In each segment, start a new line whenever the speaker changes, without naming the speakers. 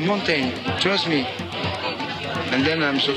mountain. Trust me. And then I'm so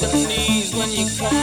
the
knees when you cry.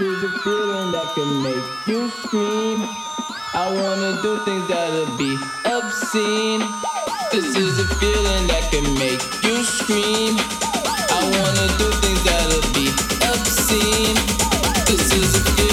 Is
a feeling that can make you scream. I wanna do things that'll be obscene. This is a feeling that can make you scream. I wanna do things that'll be obscene. This is a feeling